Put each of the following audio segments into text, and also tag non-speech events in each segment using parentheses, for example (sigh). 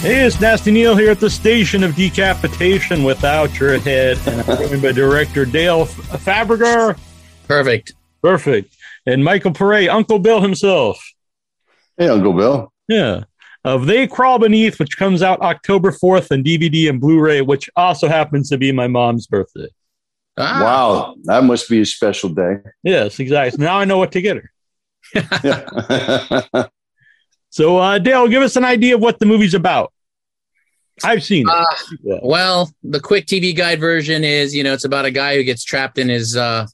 Hey, it's Nasty Neal here at the station of decapitation without your head. And (laughs) I'm joined by director Dale Fabrigar. Perfect. Perfect. And Michael Pare, Uncle Bill himself. Hey, Uncle Bill. Yeah. Of They Crawl Beneath, which comes out October 4th on DVD and Blu ray, which also happens to be my mom's birthday. Ah. Wow. That must be a special day. Yes, exactly. Now I know what to get her. (laughs) (laughs) So, uh, Dale, give us an idea of what the movie's about. I've seen it. Uh, yeah. Well, the quick TV guide version is, you know, it's about a guy who gets trapped in his uh,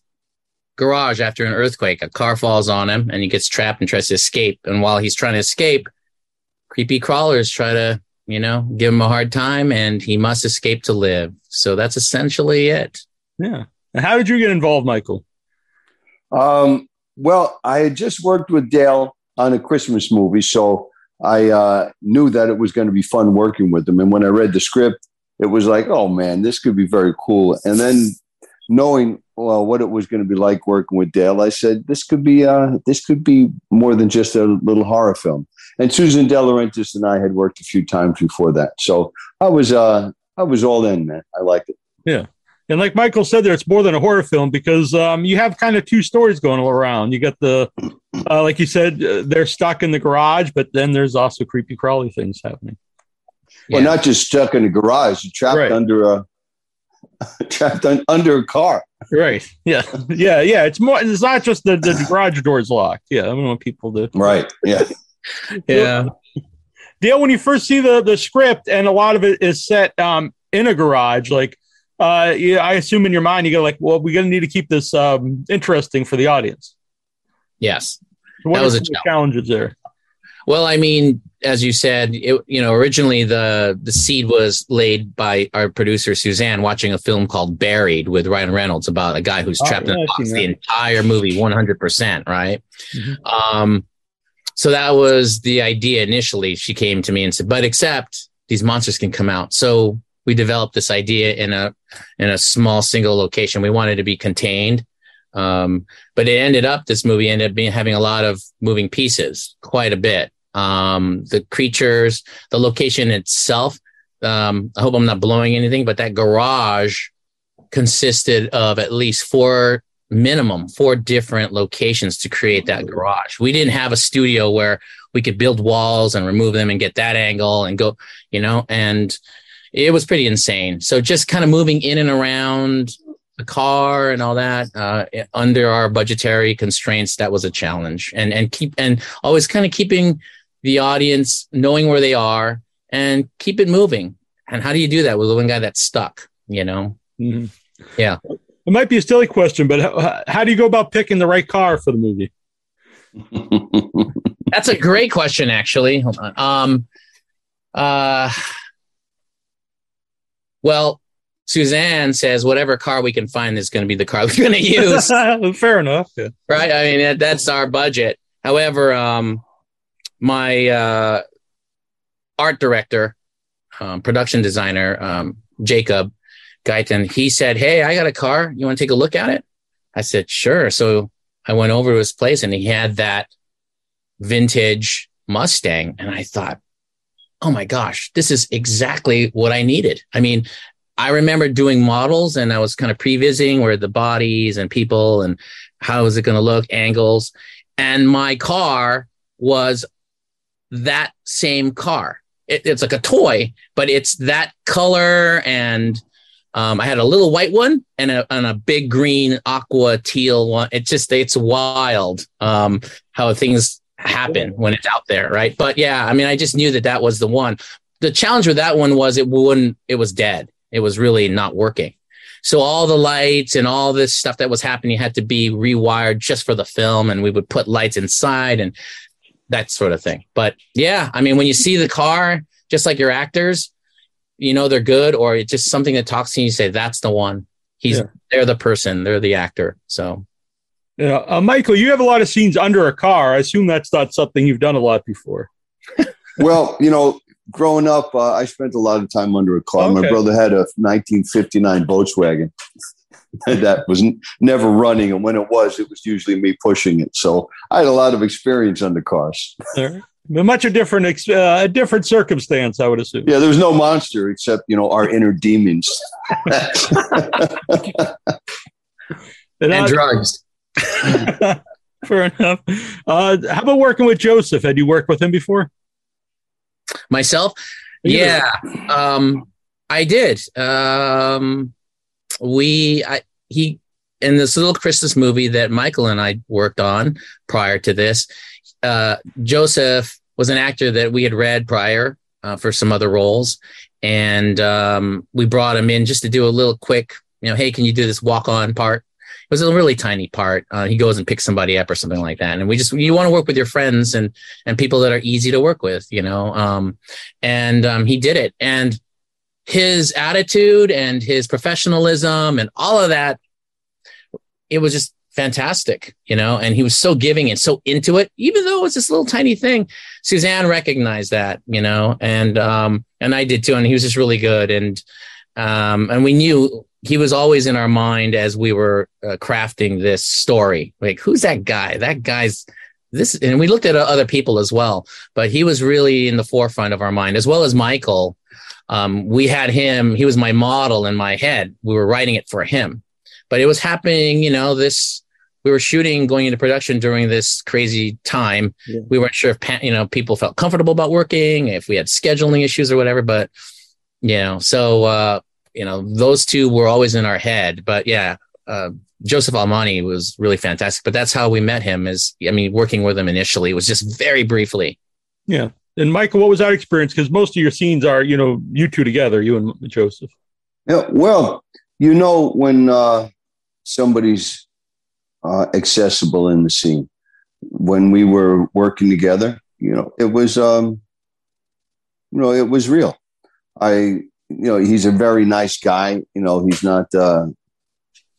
garage after an earthquake. A car falls on him and he gets trapped and tries to escape. And while he's trying to escape, creepy crawlers try to, you know, give him a hard time and he must escape to live. So that's essentially it. Yeah. And how did you get involved, Michael? Um, well, I had just worked with Dale on a Christmas movie. So I uh, knew that it was going to be fun working with them. And when I read the script, it was like, oh man, this could be very cool. And then knowing well what it was going to be like working with Dale, I said this could be uh, this could be more than just a little horror film. And Susan De Laurentiis and I had worked a few times before that, so I was uh, I was all in, man. I liked it. Yeah. And like Michael said, there it's more than a horror film because um, you have kind of two stories going around. You got the, (clears throat) uh, like you said, uh, they're stuck in the garage, but then there's also creepy crawly things happening. Well, yeah. not just stuck in the garage, you're trapped right. under a (laughs) trapped un- under a car. Right. Yeah. Yeah. Yeah. It's more. It's not just the, the (laughs) garage door's locked. Yeah. I don't want people to. Right. Yeah. (laughs) yeah. Dale, when you first see the the script and a lot of it is set um, in a garage, like uh, yeah, I assume in your mind you go like, well, we're going to need to keep this um, interesting for the audience. Yes, so what that was a challenge. challenges there. Well, I mean, as you said, it, you know, originally the the seed was laid by our producer Suzanne watching a film called Buried with Ryan Reynolds about a guy who's oh, trapped yeah, in a box. The entire movie, one hundred percent, right? Mm-hmm. Um, so that was the idea initially. She came to me and said, "But except these monsters can come out." So we developed this idea in a in a small single location. We wanted to be contained, um, but it ended up this movie ended up being having a lot of moving pieces, quite a bit. Um, the creatures, the location itself. Um, I hope I'm not blowing anything, but that garage consisted of at least four minimum four different locations to create that garage. We didn't have a studio where we could build walls and remove them and get that angle and go, you know, and it was pretty insane. So just kind of moving in and around the car and all that uh, under our budgetary constraints, that was a challenge. And and keep and always kind of keeping the audience knowing where they are and keep it moving. And how do you do that with the one guy that's stuck? You know? Mm-hmm. Yeah. It might be a silly question, but how, how do you go about picking the right car for the movie? (laughs) That's a great question, actually. Hold on. Um, uh, well, Suzanne says whatever car we can find is going to be the car we're going to use. (laughs) Fair enough. Yeah. Right. I mean, that, that's our budget. However, um, my uh, art director, um, production designer, um, Jacob Guyton, he said, Hey, I got a car. You want to take a look at it? I said, Sure. So I went over to his place and he had that vintage Mustang. And I thought, oh my gosh, this is exactly what I needed. I mean, I remember doing models and I was kind of pre-visiting where the bodies and people and how is it going to look, angles. And my car was that same car. It, it's like a toy, but it's that color. And um, I had a little white one and a, and a big green aqua teal one. It just, it's wild um, how things happen when it's out there, right? But yeah, I mean, I just knew that that was the one. The challenge with that one was it wouldn't, it was dead. It was really not working. So all the lights and all this stuff that was happening had to be rewired just for the film, and we would put lights inside and that sort of thing. But yeah, I mean, when you see the car, just like your actors, you know they're good, or it's just something that talks to you. You say that's the one. He's yeah. they're the person, they're the actor. So yeah, uh, Michael, you have a lot of scenes under a car. I assume that's not something you've done a lot before. (laughs) well, you know, growing up, uh, I spent a lot of time under a car. Okay. My brother had a 1959 Volkswagen (laughs) that was n- never running, and when it was, it was usually me pushing it. So I had a lot of experience under cars. (laughs) yeah, But much a different, ex- uh, a different circumstance, I would assume. Yeah, there was no monster except you know our inner demons. and uh, drugs. (laughs) fair enough. Uh, how about working with Joseph? Had you worked with him before? Myself, yeah, um, I did. Um, we, I, he, in this little Christmas movie that Michael and I worked on prior to this, uh, Joseph was an actor that we had read prior uh, for some other roles, and um, we brought him in just to do a little quick, you know, hey, can you do this walk on part? Was a really tiny part. Uh, he goes and picks somebody up or something like that, and we just you want to work with your friends and and people that are easy to work with, you know. Um, and um, he did it, and his attitude and his professionalism and all of that, it was just fantastic, you know, and he was so giving and so into it, even though it was this little tiny thing. Suzanne recognized that, you know, and um, and I did too, and he was just really good, and um, and we knew he was always in our mind as we were uh, crafting this story. Like, who's that guy? That guy's this, and we looked at other people as well, but he was really in the forefront of our mind, as well as Michael. Um, we had him; he was my model in my head. We were writing it for him, but it was happening. You know, this we were shooting, going into production during this crazy time. Yeah. We weren't sure if you know people felt comfortable about working, if we had scheduling issues or whatever. But you know, so uh, you know, those two were always in our head. But yeah, uh, Joseph Almani was really fantastic. But that's how we met him. Is I mean, working with him initially was just very briefly. Yeah. And Michael, what was that experience? Because most of your scenes are, you know, you two together, you and Joseph. Yeah. Well, you know, when uh, somebody's uh, accessible in the scene, when we were working together, you know, it was, um, you know, it was real. I you know, he's a very nice guy. You know, he's not, uh,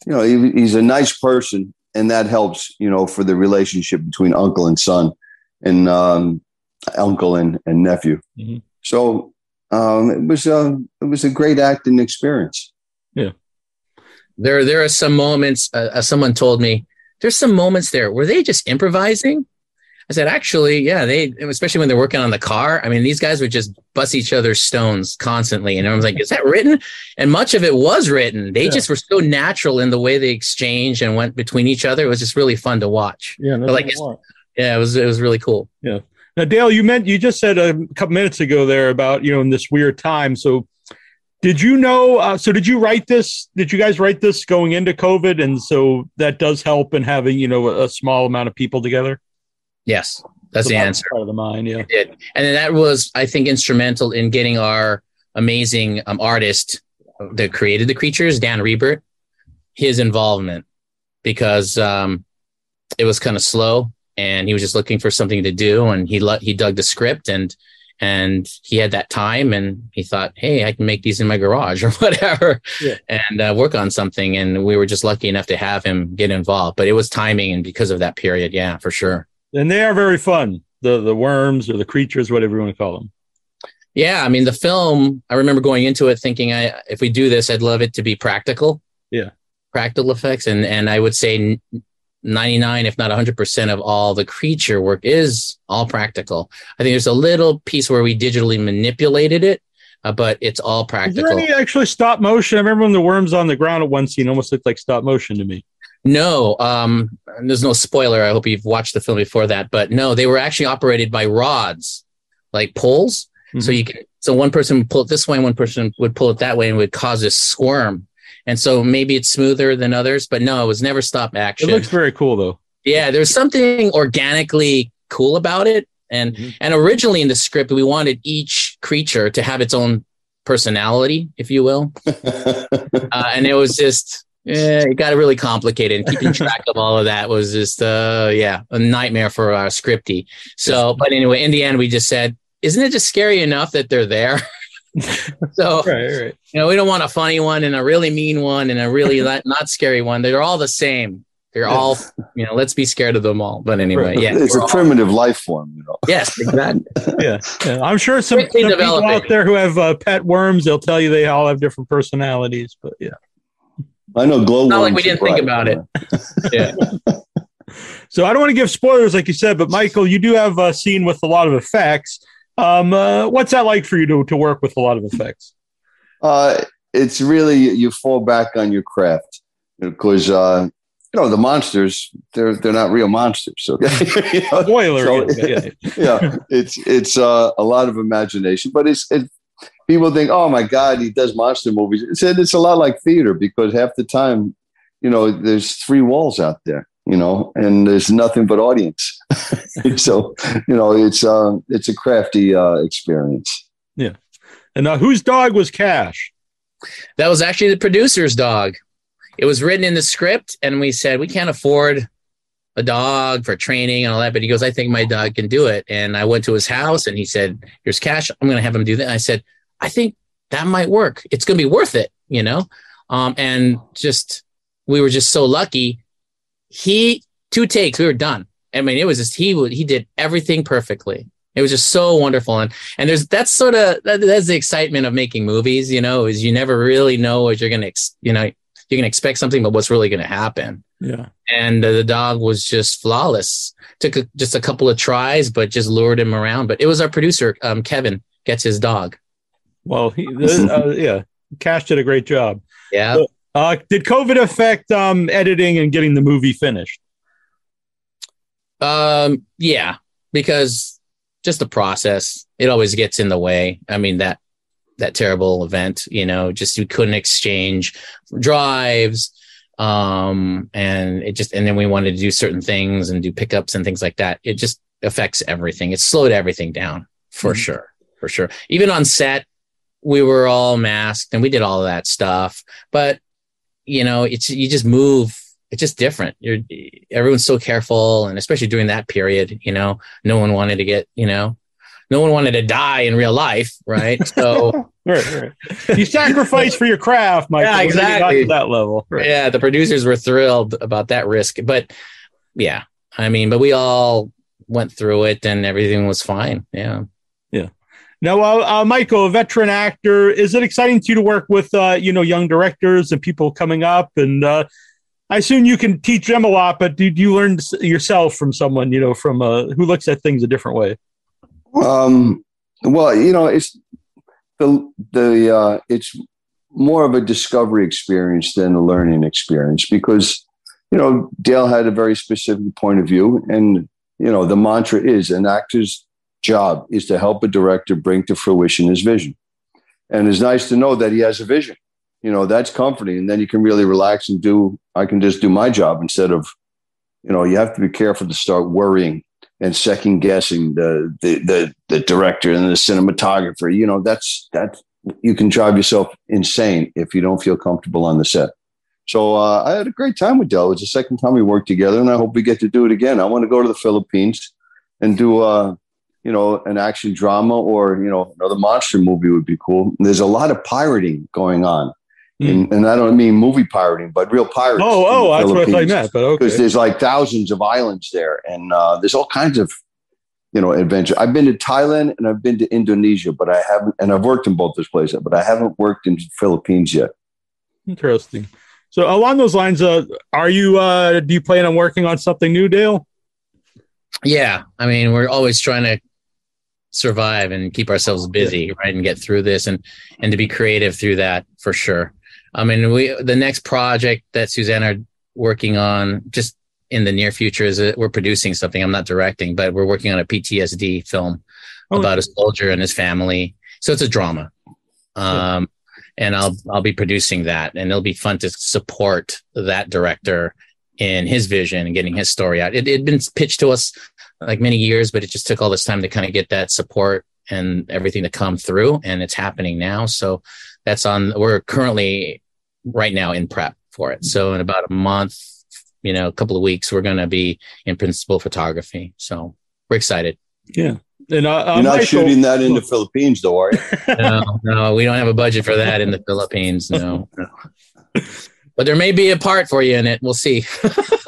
you know, he, he's a nice person, and that helps, you know, for the relationship between uncle and son, and um, uncle and, and nephew. Mm-hmm. So um, it was a uh, it was a great acting experience. Yeah, there there are some moments. Uh, uh someone told me there's some moments there were they just improvising I said, actually, yeah, they, especially when they're working on the car. I mean, these guys would just bust each other's stones constantly. And I was like, is that written? And much of it was written. They yeah. just were so natural in the way they exchanged and went between each other. It was just really fun to watch. Yeah. like, yeah, it was, it was really cool. Yeah. Now, Dale, you meant, you just said a couple minutes ago there about, you know, in this weird time. So, did you know? Uh, so, did you write this? Did you guys write this going into COVID? And so that does help in having, you know, a small amount of people together? Yes, that's the answer. Part of the mind, yeah. And that was, I think, instrumental in getting our amazing um, artist that created the creatures, Dan Rebert, his involvement because um, it was kind of slow and he was just looking for something to do and he he dug the script and and he had that time and he thought hey i can make these in my garage (laughs) or whatever yeah. and uh, work on something and we were just lucky enough to have him get involved but it was timing and because of that period yeah for sure and they are very fun. The the worms or the creatures, whatever you want to call them. Yeah, I mean the film. I remember going into it thinking, I if we do this, I'd love it to be practical. Yeah, practical effects, and and I would say. 99 if not 100% of all the creature work is all practical i think there's a little piece where we digitally manipulated it uh, but it's all practical. Is there any actually stop motion? I remember when the worms on the ground at one scene almost looked like stop motion to me. No, um, there's no spoiler. I hope you've watched the film before that, but no, they were actually operated by rods, like poles. Mm-hmm. So you can, so one person would pull it this way, and one person would pull it that way, and would cause a squirm. And so maybe it's smoother than others, but no, it was never stop action. It looks very cool though. Yeah, there's something organically cool about it. And mm-hmm. and originally in the script, we wanted each creature to have its own personality, if you will. (laughs) uh, and it was just yeah, it got really complicated. And keeping track of all of that was just, uh, yeah, a nightmare for our Scripty. So, but anyway, in the end, we just said, isn't it just scary enough that they're there? (laughs) so, (laughs) right, right. you know, we don't want a funny one and a really mean one and a really (laughs) not, not scary one. They're all the same. They're all, you know, let's be scared of them all. But anyway, yeah. It's a all, primitive life form, you know. Yes, exactly. yeah. yeah. I'm sure some, some people out there who have uh, pet worms, they'll tell you they all have different personalities, but yeah. I know global. Not like we didn't think about it. (laughs) yeah. (laughs) So I don't want to give spoilers, like you said, but Michael, you do have a scene with a lot of effects. Um, uh, what's that like for you to, to work with a lot of effects? Uh, it's really you fall back on your craft because uh, you know the monsters they're they're not real monsters. Okay, (laughs) you know? Spoiler. So- yeah. yeah, it's it's uh, a lot of imagination, but it's it. People think, oh my God, he does monster movies. It's it's a lot like theater because half the time, you know, there's three walls out there, you know, and there's nothing but audience. (laughs) so you know, it's um, it's a crafty uh, experience. Yeah. And uh, whose dog was Cash? That was actually the producer's dog. It was written in the script, and we said we can't afford a dog for training and all that. But he goes, I think my dog can do it. And I went to his house, and he said, "Here's cash. I'm going to have him do that." And I said, I think that might work. It's going to be worth it, you know. Um, and just we were just so lucky. He two takes, we were done. I mean, it was just he he did everything perfectly. It was just so wonderful, and and there's that's sort of that, that's the excitement of making movies. You know, is you never really know what you're gonna ex- you know you can expect something, but what's really gonna happen. Yeah. And uh, the dog was just flawless. Took a, just a couple of tries, but just lured him around. But it was our producer, um, Kevin, gets his dog. Well, he, uh, yeah, Cash did a great job. Yeah. Uh, did COVID affect um, editing and getting the movie finished? Um, yeah, because just the process, it always gets in the way. I mean, that, that terrible event, you know, just we couldn't exchange drives. Um, and it just, and then we wanted to do certain things and do pickups and things like that. It just affects everything. It slowed everything down for Mhm. sure. For sure. Even on set, we were all masked and we did all of that stuff, but you know, it's, you just move it's just different. You're everyone's so careful, and especially during that period, you know, no one wanted to get, you know, no one wanted to die in real life, right? So (laughs) Right, right. You (laughs) sacrifice for your craft, Michael. Yeah, when you get exactly. To that level. Right. yeah, the producers were thrilled about that risk, but yeah, I mean, but we all went through it, and everything was fine. Yeah. Now, uh, uh, Michael, a veteran actor, is it exciting to you to work with, uh, you know, young directors and people coming up? And uh, I assume you can teach them a lot, but did you learn yourself from someone, you know, from uh, who looks at things a different way? Um, well, you know, it's the the uh, it's more of a discovery experience than a learning experience because you know Dale had a very specific point of view, and you know the mantra is an actor's job is to help a director bring to fruition his vision, and it's nice to know that he has a vision. You know that's comforting, and then you can really relax and do. I can just do my job instead of, you know, you have to be careful to start worrying and second guessing the, the the the director and the cinematographer. You know, that's that you can drive yourself insane if you don't feel comfortable on the set. So uh, I had a great time with Dell. It's the second time we worked together, and I hope we get to do it again. I want to go to the Philippines and do uh, you know an action drama or you know another monster movie would be cool. There's a lot of pirating going on. And, and I don't mean movie pirating, but real pirates. Oh, oh, the that's what I thought you Philippines meant, but because okay. there's like thousands of islands there, and uh, there's all kinds of you know adventure. I've been to Thailand and I've been to Indonesia, but I haven't, and I've worked in both those places, but I haven't worked in Philippines yet. Interesting. So along those lines, uh, are you, uh, do you plan on working on something new, Dale? Yeah. I mean, we're always trying to survive and keep ourselves busy, right? And get through this and, and to be creative through that for sure. I mean, we, the next project that Suzanne are working on just in the near future is that we're producing something. I'm not directing, but we're working on a PTSD film Oh. about a soldier and his family. So it's a drama. Um, and I'll, I'll be producing that and it'll be fun to support that director in his vision and getting his story out. It had been pitched to us like many years, but it just took all this time to kind of get that support and everything to come through. And it's happening now. So that's on, we're currently right now in prep for it. So in about a month, you know, a couple of weeks, we're going to be in principal photography. So we're excited. Yeah. And, You're not Michael- shooting that in the Philippines, though, are you? (laughs) No, no, we don't have a budget for that in the Philippines. No, no. But there may be a part for you in it. We'll see. (laughs) if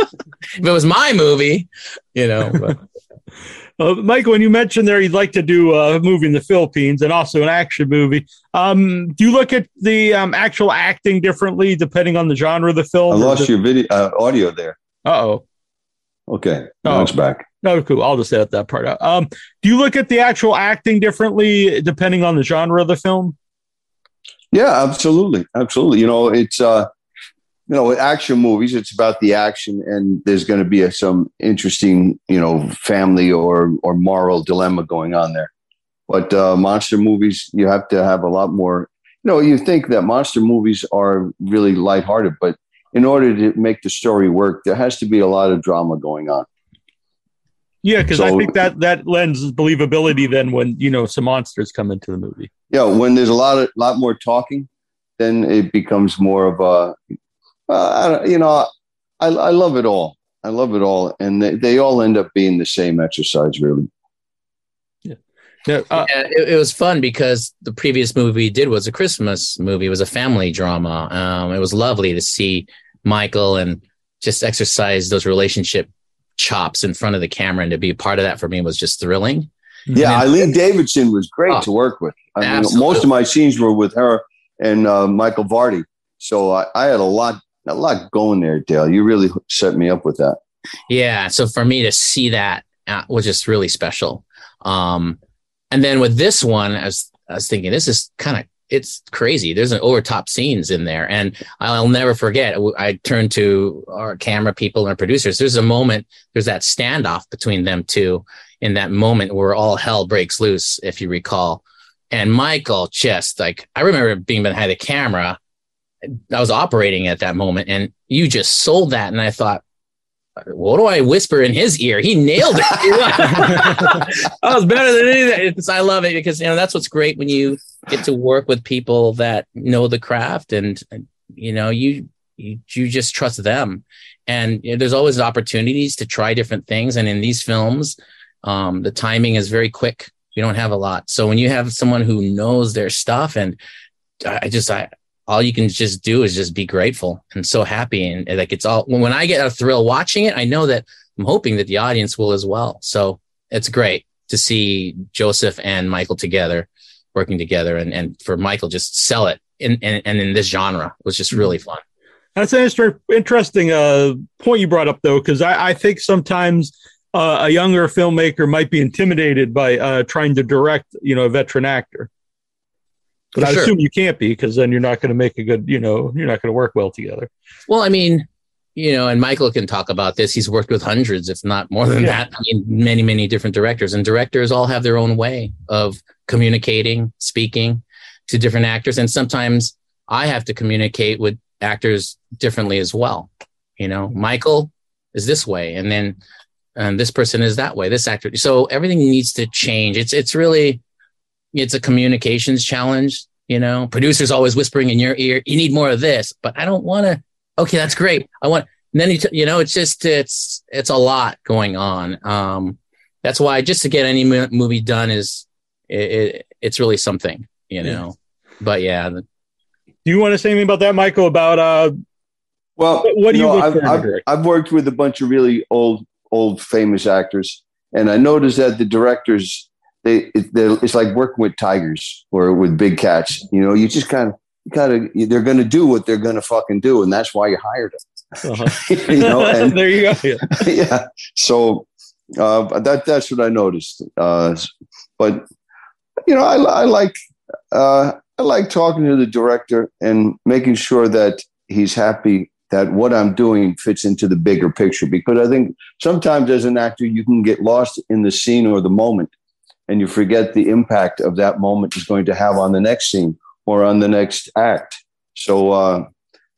it was my movie, you know. But. Uh, Michael, when you mentioned there you'd like to do a movie in the Philippines and also an action movie, um, do you look at the um, actual acting differently depending on the genre of the film? I lost your video uh, audio there. Uh oh. Okay, now Oh. it's back. No, cool. I'll just edit that part out. Um, do you look at the actual acting differently depending on the genre of the film? Yeah, absolutely, absolutely. You know, it's uh, you know, with action movies, it's about the action, and there's going to be a, some interesting, you know, family or or moral dilemma going on there. But uh, monster movies, you have to have a lot more. You know, you think that monster movies are really lighthearted, but in order to make the story work, there has to be a lot of drama going on. Yeah, because I think that that lends believability then when you know some monsters come into the movie. Yeah, when there's a lot of lot more talking, then it becomes more of a, uh, I you know, I, I love it all. I love it all, and they, they all end up being the same exercise, really. Yeah, uh, Yeah, it, it was fun because the previous movie we did was a Christmas movie. It was a family drama. Um, it was lovely to see Michael and just exercise those relationship chops in front of the camera, and to be a part of that for me was just thrilling. Yeah, Mhm. Eileen Davidson was great Oh, to work with. I mean, most of my scenes were with her and uh, Michael Vardy, so I, I had a lot a lot going there, Dale. You really set me up with that. Yeah, so for me to see that uh, was just really special. Um, and then with this one, I was I was thinking this is kind of it's crazy. There's an over top scenes in there, and I'll never forget. I turned to our camera people and our producers. There's a moment. There's that standoff between them two in that moment where all hell breaks loose, if you recall. And Michael just like I remember being behind the camera. I was operating at that moment, and you just sold that, and I thought, what do I whisper in his ear? He nailed it. (laughs) (laughs) that was better than anything. I love it because you know that's what's great when you get to work with people that know the craft, and you know you you, you just trust them. And you know, there's always opportunities to try different things. And in these films, um, the timing is very quick. You don't have a lot. So when you have someone who knows their stuff, and I I just I all you can just do is just be grateful and so happy. And, and, like it's all when i get a thrill watching it i know that i'm hoping that the audience will as well. So it's great to see joseph and michael together working together and, and for michael just sell it in, in and in this genre was just really fun. That's an inter- interesting uh, point you brought up, though, because I, I think sometimes uh, a younger filmmaker might be intimidated by uh, trying to direct, you know, a veteran actor. But For I sure. assume you can't be because then you're not going to make a good, you know, you're not going to work well together. well i mean you know and michael can talk about this he's worked with hundreds if not more than Yeah. that I mean, many many different directors and directors all have their own way of communicating speaking to different actors and sometimes i have to communicate with actors differently as well you know michael is this way and then and this person is that way this actor so everything needs to change it's it's really it's a communications challenge you know? Producers always whispering in your ear you need more of this. But i don't want to okay that's great. I want and then you, t- you know it's just it's it's a lot going on. Um that's why just to get any mo- movie done is it, it, it's really something you know? But yeah the- Do you want to say anything about that, Michael? About uh, Well, What- what do you know, I've, for in a I've. I've worked with a bunch of really old, old famous actors, and I noticed that the directors they it, it's like working with tigers or with big cats. You know, you just kind of kind of they're going to do what they're going to fucking do, and that's why you hired them. uh-huh. (laughs) you know, (laughs) and there you go. Yeah. (laughs) yeah. So uh, that that's what I noticed. Uh, but you know, I, I like uh, I like talking to the director and making sure that he's happy that what I'm doing fits into the bigger picture. Because I think sometimes as an actor, you can get lost in the scene or the moment, and you forget the impact of that moment is going to have on the next scene or on the next act. So. Uh,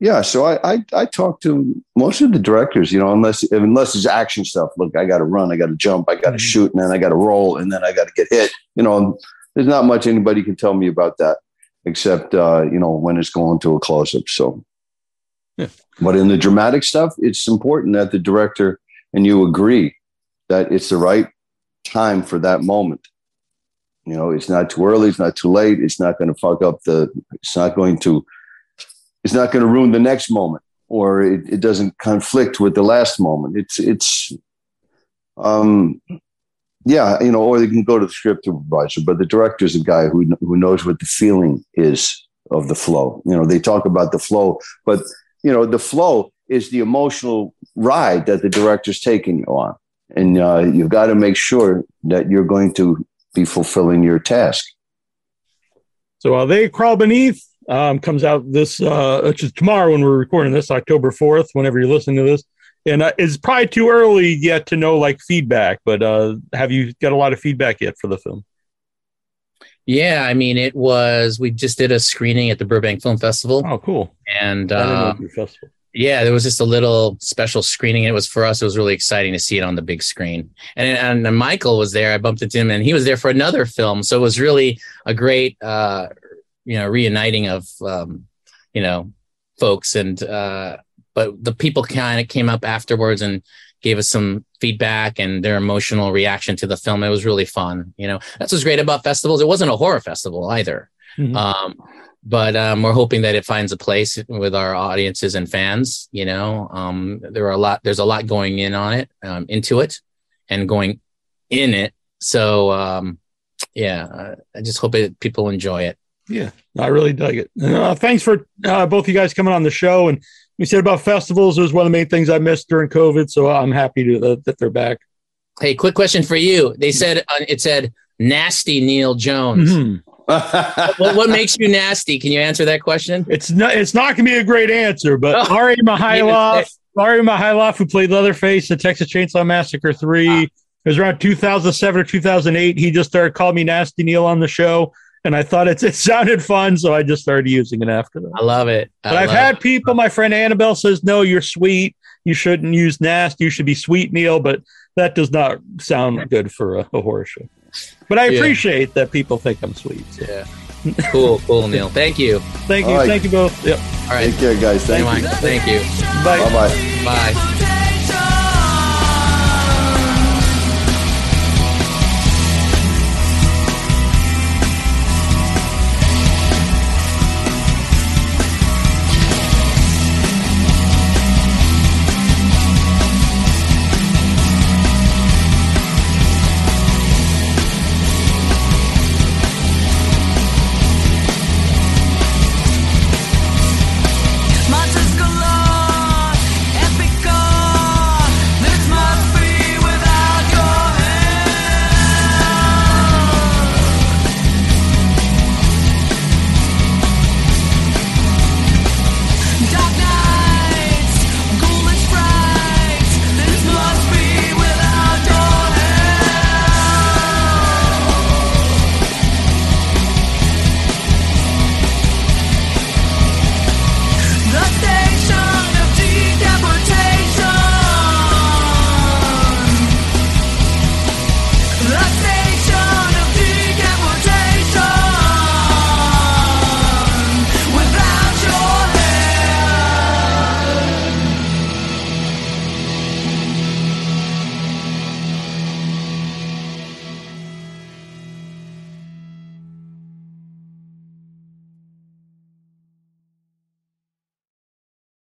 yeah, so I, I I talk to most of the directors, you know, unless unless it's action stuff. Look, I got to run, I got to jump, I got to Mhm. shoot, and then I got to roll, and then I got to get hit. You know, there's not much anybody can tell me about that, except uh, you know when it's going to a close up. So, Yeah. but in the dramatic stuff, it's important that the director and you agree that it's the right time for that moment. You know, it's not too early, it's not too late, it's not going to fuck up the, it's not going to it's not going to ruin the next moment or it, it doesn't conflict with the last moment it's it's um yeah you know or they can go to the script supervisor but the director is a guy who who knows what the feeling is of the flow you know they talk about the flow but you know the flow is the emotional ride that the director's taking you on. And uh, you've got to make sure that you're going to be fulfilling your task. So uh, they crawl beneath um, comes out this uh, which is tomorrow when we're recording this October fourth. Whenever you're listening to this, and uh, it's probably too early yet to know like feedback. But uh, have you got a lot of feedback yet for the film? Yeah, I mean, it was. We just did a screening at the Burbank Film Festival. Oh, cool! And uh, festival. Yeah, there was just a little special screening. It was for us. It was really exciting to see it on the big screen. And and Michael was there. I bumped into him, and he was there for another film. So it was really a great, uh, you know, reuniting of, um, you know, folks. And uh, but the people kind of came up afterwards and gave us some feedback and their emotional reaction to the film. It was really fun. You know, that's what's great about festivals. It wasn't a horror festival either. Mm-hmm. Um, but um, we're hoping that it finds a place with our audiences and fans. You know, um, there are a lot. There's a lot going in on it, um, into it, and going in it. So um, yeah, uh, I just hope it, people enjoy it. Yeah, I really dug it. Uh, thanks for uh, both you guys coming on the show. And we said about festivals it was one of the main things I missed during COVID. So I'm happy to, uh, that they're back. Hey, quick question for you. They said uh, it said nasty Neal Jones. Mm-hmm what, what, makes you nasty? Can you answer that question? It's not. It's not going to be a great answer, but oh, R.A. Mihailoff, (laughs) R.A. Mihailoff, who played Leatherface in Texas Chainsaw Massacre three, ah. it was around 2007 or 2008. He just started calling me Nasty Neal on the show, and I thought it, (laughs) it sounded fun, so I just started using it after that. I love it. I but I've had it. people. My friend Annabelle says, "No, you're sweet. You shouldn't use nasty. You should be sweet, Neal." But that does not sound good for a, a horror show. But I yeah. appreciate that people think I'm sweet. So. Yeah. Cool, cool, Neal. Thank you. Thank you. Right. Thank you both. Yep. All right. Take care, guys. Thank, Thank you. Thank you. Bye. Bye-bye. Bye.